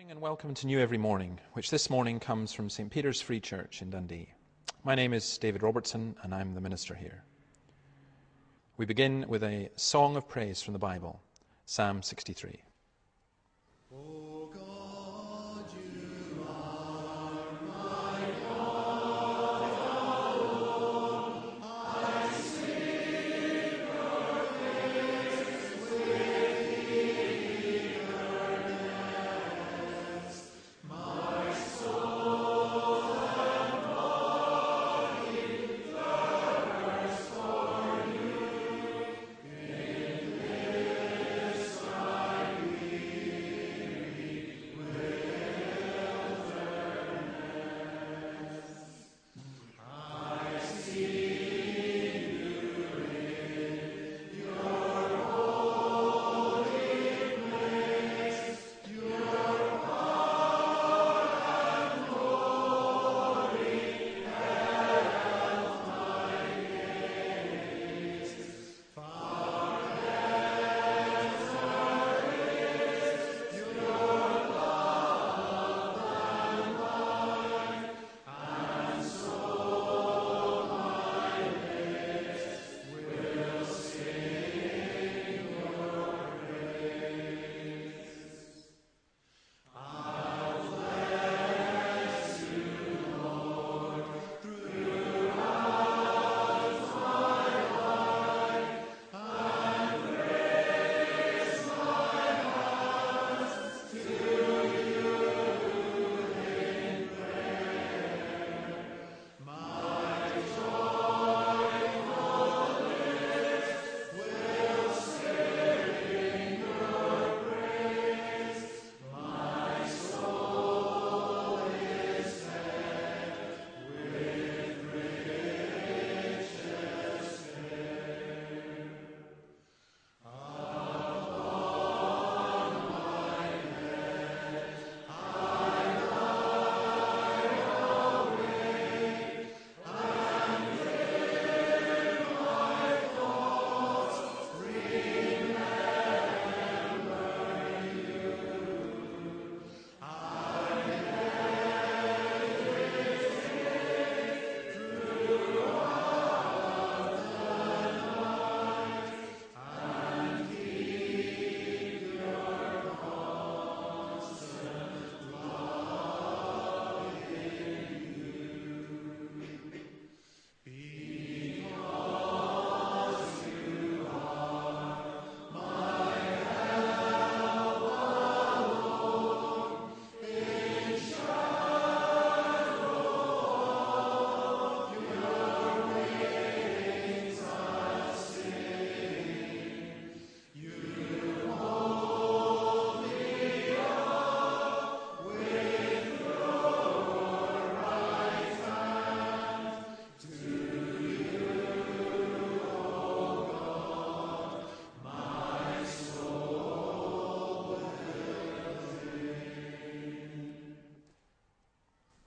morning and welcome to New Every Morning, which this morning comes from St. Peter's Free Church in Dundee. My name is David Robertson and I'm the minister here. We begin with a song of praise from the Bible, Psalm 63.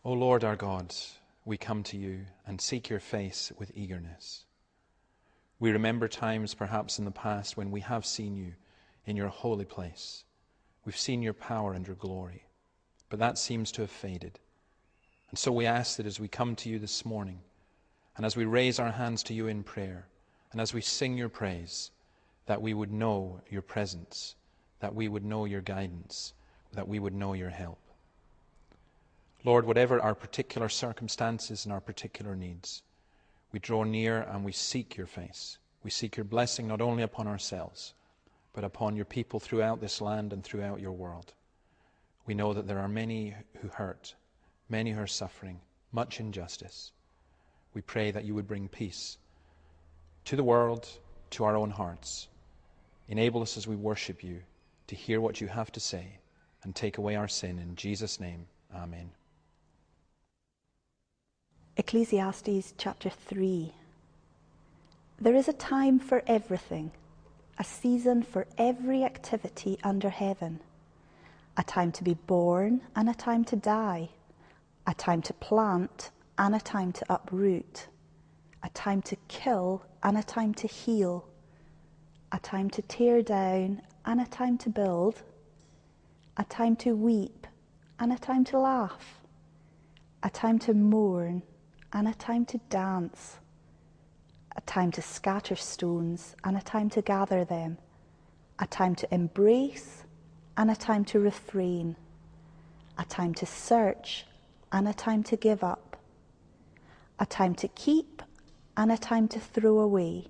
O Lord our God, we come to you and seek your face with eagerness. We remember times perhaps in the past when we have seen you in your holy place. We've seen your power and your glory, but that seems to have faded. And so we ask that as we come to you this morning, and as we raise our hands to you in prayer, and as we sing your praise, that we would know your presence, that we would know your guidance, that we would know your help. Lord, whatever our particular circumstances and our particular needs, we draw near and we seek your face. We seek your blessing not only upon ourselves, but upon your people throughout this land and throughout your world. We know that there are many who hurt, many who are suffering, much injustice. We pray that you would bring peace to the world, to our own hearts. Enable us as we worship you to hear what you have to say and take away our sin. In Jesus' name, amen. Ecclesiastes chapter 3. There is a time for everything, a season for every activity under heaven, a time to be born and a time to die, a time to plant and a time to uproot, a time to kill and a time to heal, a time to tear down and a time to build, a time to weep and a time to laugh, a time to mourn and a time to dance, a time to scatter stones and a time to gather them, a time to embrace and a time to refrain, a time to search and a time to give up, a time to keep and a time to throw away,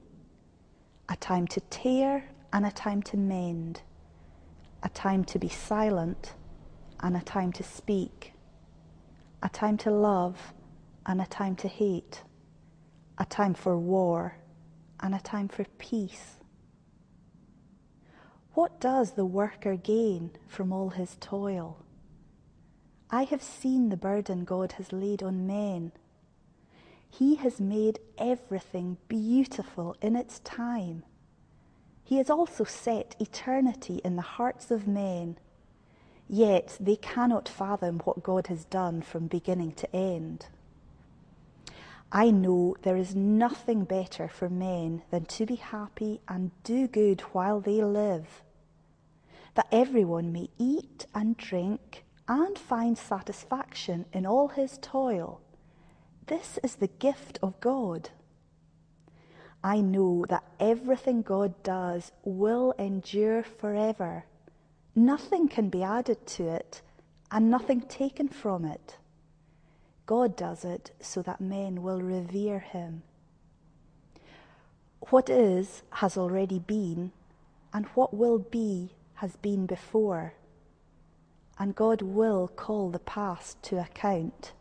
a time to tear and a time to mend, a time to be silent and a time to speak, a time to love and a time to hate, a time for war and a time for peace. What does the worker gain from all his toil? I have seen the burden God has laid on men. He has made everything beautiful in its time. He has also set eternity in the hearts of men, yet they cannot fathom what God has done from beginning to end. I know there is nothing better for men than to be happy and do good while they live, that everyone may eat and drink and find satisfaction in all his toil. This is the gift of God. I know that everything God does will endure forever. Nothing can be added to it and nothing taken from it. God does it so that men will revere him. What is has already been, and what will be has been before. And God will call the past to account.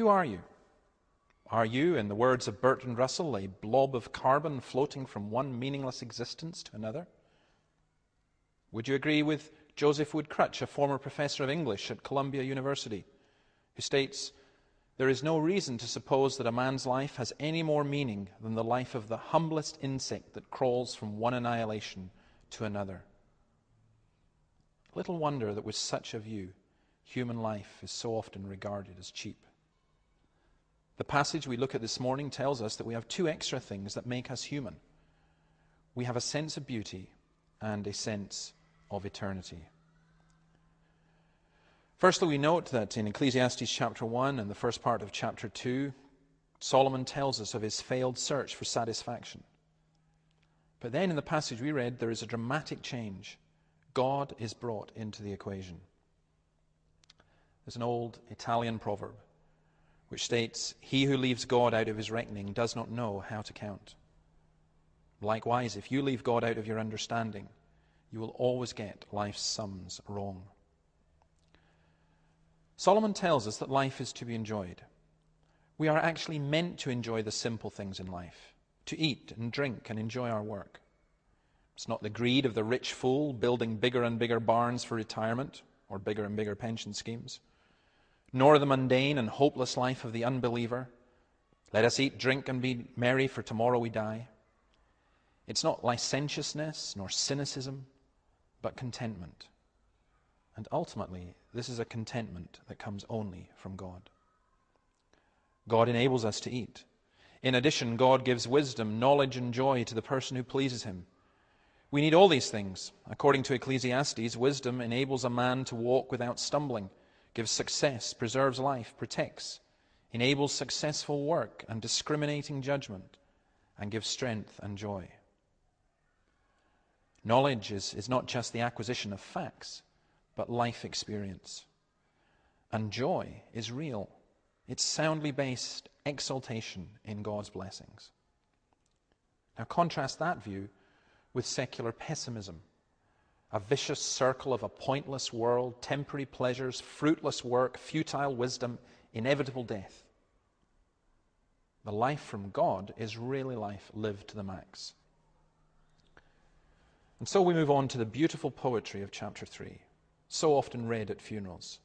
Who are you? Are you, in the words of Bertrand Russell, a blob of carbon floating from one meaningless existence to another? Would you agree with Joseph Wood Krutch, a former professor of English at Columbia University, who states there is no reason to suppose that a man's life has any more meaning than the life of the humblest insect that crawls from one annihilation to another. Little wonder that with such a view, human life is so often regarded as cheap. The passage we look at this morning tells us that we have two extra things that make us human we have a sense of beauty and a sense of eternity. Firstly, we note that in Ecclesiastes chapter 1 and the first part of chapter 2, Solomon tells us of his failed search for satisfaction. But then in the passage we read, there is a dramatic change. God is brought into the equation. There's an old Italian proverb which states, He who leaves God out of his reckoning does not know how to count. Likewise, if you leave God out of your understanding, you will always get life's sums wrong. Solomon tells us that life is to be enjoyed. We are actually meant to enjoy the simple things in life, to eat and drink and enjoy our work. It's not the greed of the rich fool building bigger and bigger barns for retirement or bigger and bigger pension schemes, nor the mundane and hopeless life of the unbeliever. Let us eat, drink, and be merry, for tomorrow we die. It's not licentiousness nor cynicism, but contentment. And ultimately, this is a contentment that comes only from God. God enables us to eat. In addition, God gives wisdom, knowledge, and joy to the person who pleases him. We need all these things. According to Ecclesiastes, wisdom enables a man to walk without stumbling, gives success, preserves life, protects, enables successful work and discriminating judgment, and gives strength and joy. Knowledge is, is not just the acquisition of facts, but life experience. And joy is real. It's soundly based exaltation in God's blessings. Now, contrast that view with secular pessimism a vicious circle of a pointless world, temporary pleasures, fruitless work, futile wisdom, inevitable death. The life from God is really life lived to the max. And so we move on to the beautiful poetry of chapter 3 so often read at funerals.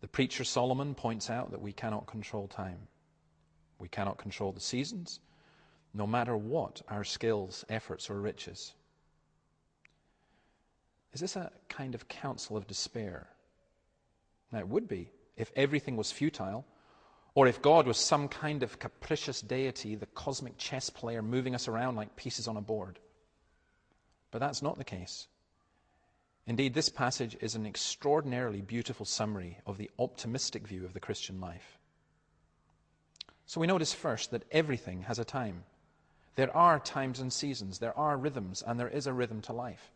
The preacher Solomon points out that we cannot control time. We cannot control the seasons, no matter what our skills, efforts, or riches. Is this a kind of counsel of despair? Now, it would be if everything was futile, or if God was some kind of capricious deity, the cosmic chess player moving us around like pieces on a board. But that's not the case. Indeed, this passage is an extraordinarily beautiful summary of the optimistic view of the Christian life. So we notice first that everything has a time. There are times and seasons, there are rhythms, and there is a rhythm to life.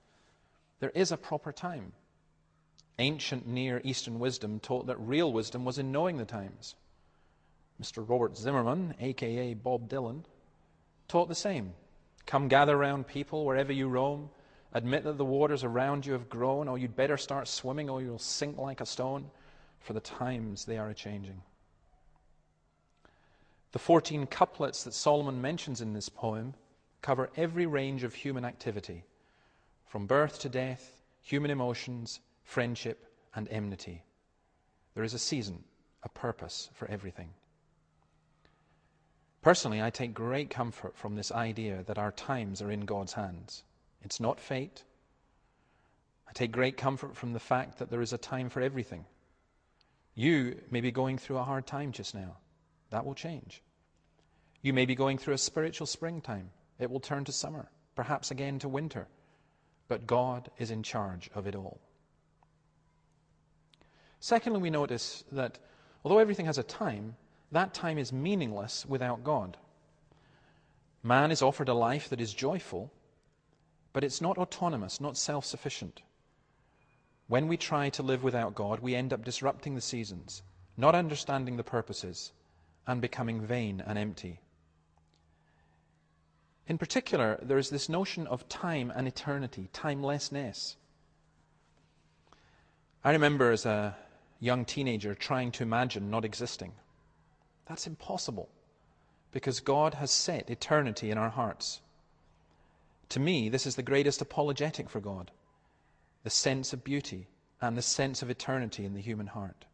There is a proper time. Ancient Near Eastern wisdom taught that real wisdom was in knowing the times. Mr. Robert Zimmerman, aka Bob Dylan, taught the same. Come gather round people wherever you roam Admit that the waters around you have grown, or you'd better start swimming, or you'll sink like a stone, for the times they are a changing. The 14 couplets that Solomon mentions in this poem cover every range of human activity, from birth to death, human emotions, friendship, and enmity. There is a season, a purpose for everything. Personally, I take great comfort from this idea that our times are in God's hands. It's not fate. I take great comfort from the fact that there is a time for everything. You may be going through a hard time just now. That will change. You may be going through a spiritual springtime. It will turn to summer, perhaps again to winter. But God is in charge of it all. Secondly, we notice that although everything has a time, that time is meaningless without God. Man is offered a life that is joyful but it's not autonomous, not self sufficient. When we try to live without God, we end up disrupting the seasons, not understanding the purposes, and becoming vain and empty. In particular, there is this notion of time and eternity, timelessness. I remember as a young teenager trying to imagine not existing. That's impossible because God has set eternity in our hearts. To me, this is the greatest apologetic for God. the sense of beauty, and the sense of eternity in the human heart.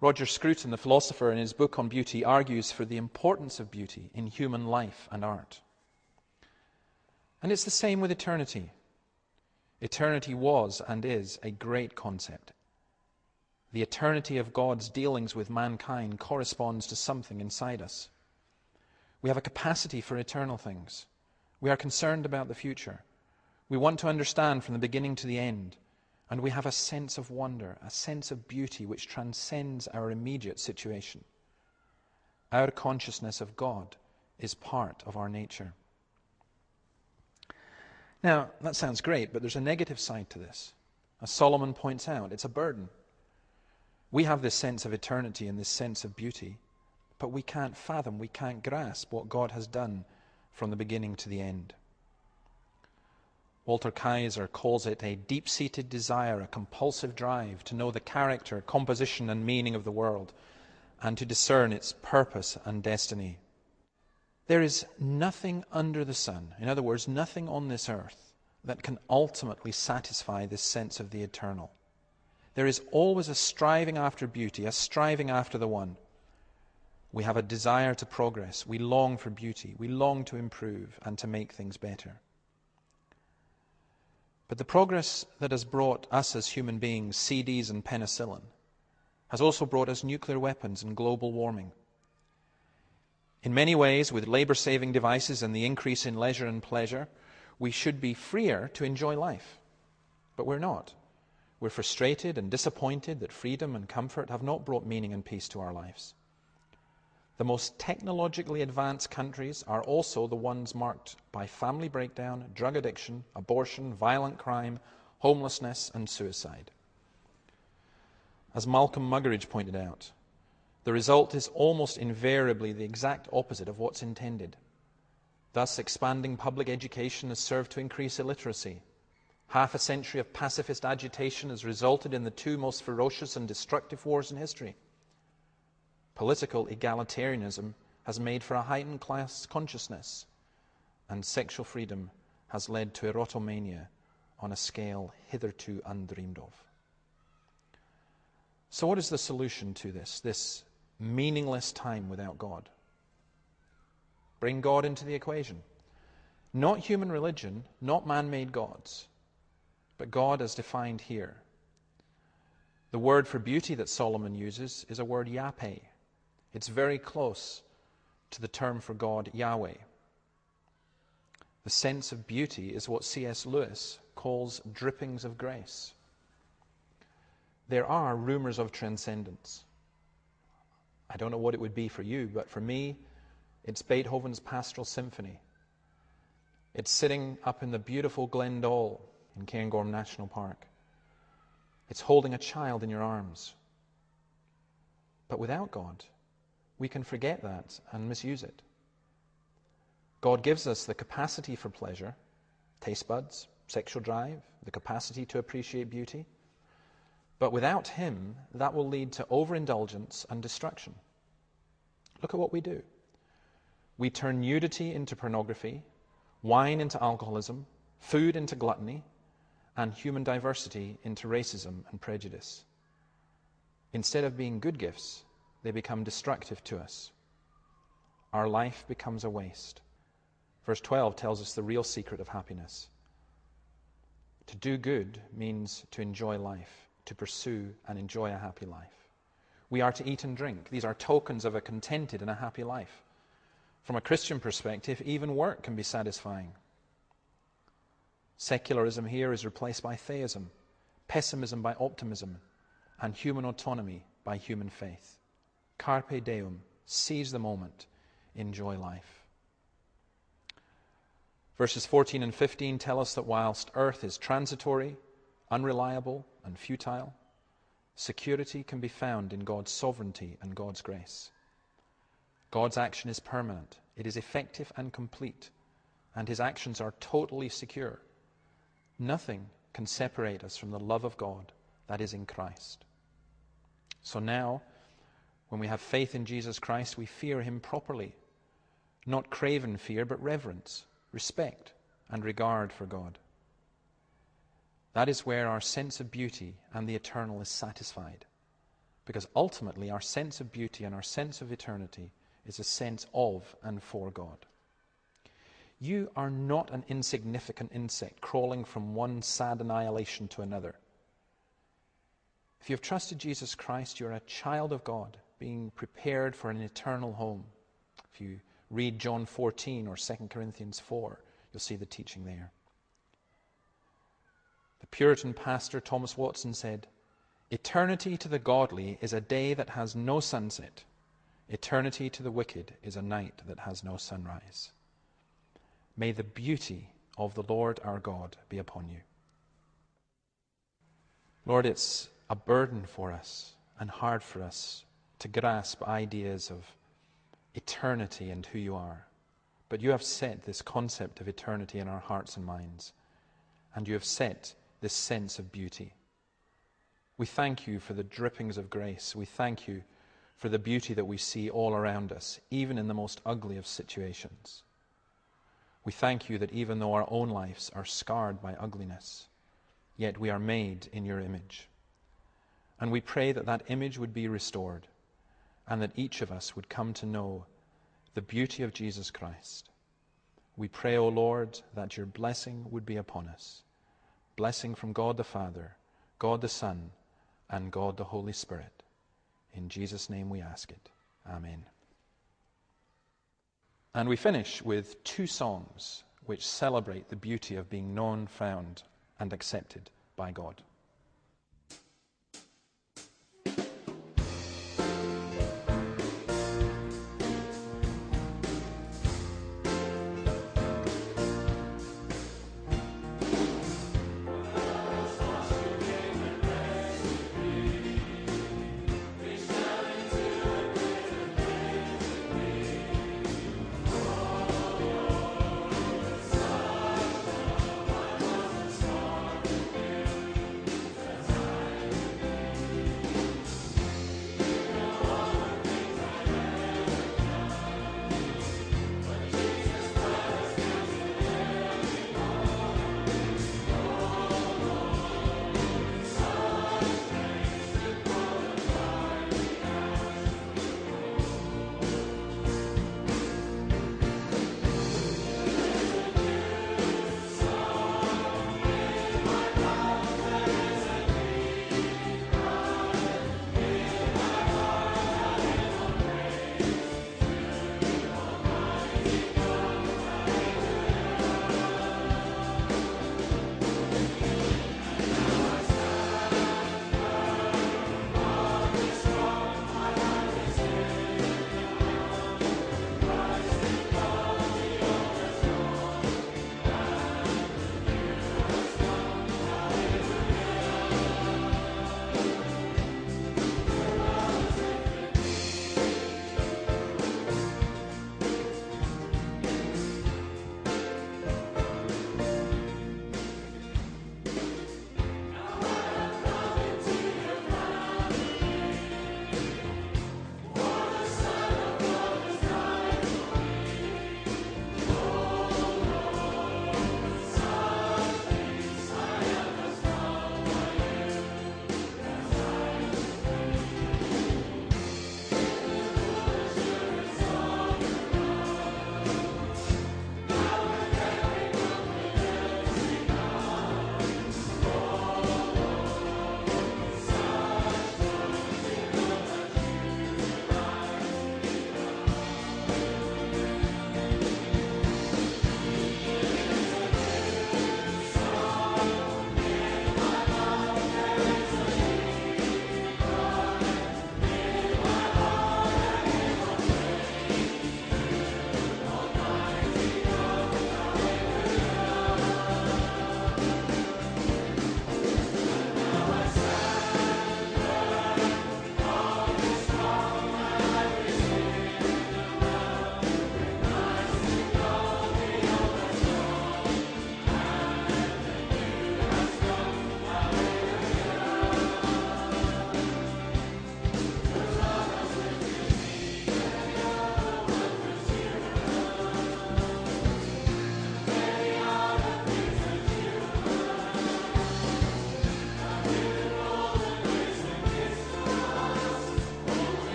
Roger Scruton, the philosopher, in his book on beauty, argues for the importance of beauty in human life and art. And it's the same with eternity. Eternity was and is a great concept. The eternity of God's dealings with mankind corresponds to something inside us. We have a capacity for eternal things. We are concerned about the future. We want to understand from the beginning to the end. And we have a sense of wonder, a sense of beauty which transcends our immediate situation. Our consciousness of God is part of our nature. Now, that sounds great, but there's a negative side to this. As Solomon points out, it's a burden. We have this sense of eternity and this sense of beauty, but we can't fathom, we can't grasp what God has done from the beginning to the end. Walter Kaiser calls it a deep seated desire, a compulsive drive to know the character, composition, and meaning of the world, and to discern its purpose and destiny. There is nothing under the sun, in other words, nothing on this earth, that can ultimately satisfy this sense of the eternal. There is always a striving after beauty, a striving after the one. We have a desire to progress. We long for beauty. We long to improve and to make things better. But the progress that has brought us as human beings CDs and penicillin has also brought us nuclear weapons and global warming. In many ways, with labor saving devices and the increase in leisure and pleasure, we should be freer to enjoy life. But we're not. We're frustrated and disappointed that freedom and comfort have not brought meaning and peace to our lives. The most technologically advanced countries are also the ones marked by family breakdown, drug addiction, abortion, violent crime, homelessness, and suicide. As Malcolm Muggeridge pointed out, the result is almost invariably the exact opposite of what's intended. Thus, expanding public education has served to increase illiteracy. Half a century of pacifist agitation has resulted in the two most ferocious and destructive wars in history. Political egalitarianism has made for a heightened class consciousness, and sexual freedom has led to erotomania on a scale hitherto undreamed of. So, what is the solution to this, this meaningless time without God? Bring God into the equation. Not human religion, not man made gods, but God as defined here. The word for beauty that Solomon uses is a word yape, it's very close to the term for God, Yahweh. The sense of beauty is what C.S. Lewis calls drippings of grace. There are rumors of transcendence. I don't know what it would be for you, but for me, it's Beethoven's Pastoral Symphony. It's sitting up in the beautiful Glen Doll in Cairngorm National Park. It's holding a child in your arms. But without God, we can forget that and misuse it. God gives us the capacity for pleasure, taste buds, sexual drive, the capacity to appreciate beauty. But without Him, that will lead to overindulgence and destruction. Look at what we do. We turn nudity into pornography, wine into alcoholism, food into gluttony, and human diversity into racism and prejudice. Instead of being good gifts, they become destructive to us. Our life becomes a waste. Verse 12 tells us the real secret of happiness. To do good means to enjoy life, to pursue and enjoy a happy life. We are to eat and drink. These are tokens of a contented and a happy life. From a Christian perspective, even work can be satisfying. Secularism here is replaced by theism, pessimism by optimism, and human autonomy by human faith. Carpe diem. Seize the moment. Enjoy life. Verses 14 and 15 tell us that whilst earth is transitory, unreliable, and futile, security can be found in God's sovereignty and God's grace. God's action is permanent, it is effective and complete, and his actions are totally secure. Nothing can separate us from the love of God that is in Christ. So now, when we have faith in Jesus Christ, we fear him properly. Not craven fear, but reverence, respect, and regard for God. That is where our sense of beauty and the eternal is satisfied. Because ultimately, our sense of beauty and our sense of eternity is a sense of and for God. You are not an insignificant insect crawling from one sad annihilation to another. If you have trusted Jesus Christ, you're a child of God, being prepared for an eternal home. If you read John 14 or 2 Corinthians 4, you'll see the teaching there. The Puritan pastor Thomas Watson said, Eternity to the godly is a day that has no sunset. Eternity to the wicked is a night that has no sunrise. May the beauty of the Lord our God be upon you. Lord, it's a burden for us and hard for us to grasp ideas of eternity and who you are. But you have set this concept of eternity in our hearts and minds, and you have set this sense of beauty. We thank you for the drippings of grace. We thank you for the beauty that we see all around us, even in the most ugly of situations. We thank you that even though our own lives are scarred by ugliness, yet we are made in your image. And we pray that that image would be restored and that each of us would come to know the beauty of Jesus Christ. We pray, O Lord, that your blessing would be upon us. Blessing from God the Father, God the Son, and God the Holy Spirit. In Jesus' name we ask it. Amen. And we finish with two songs which celebrate the beauty of being known, found, and accepted by God.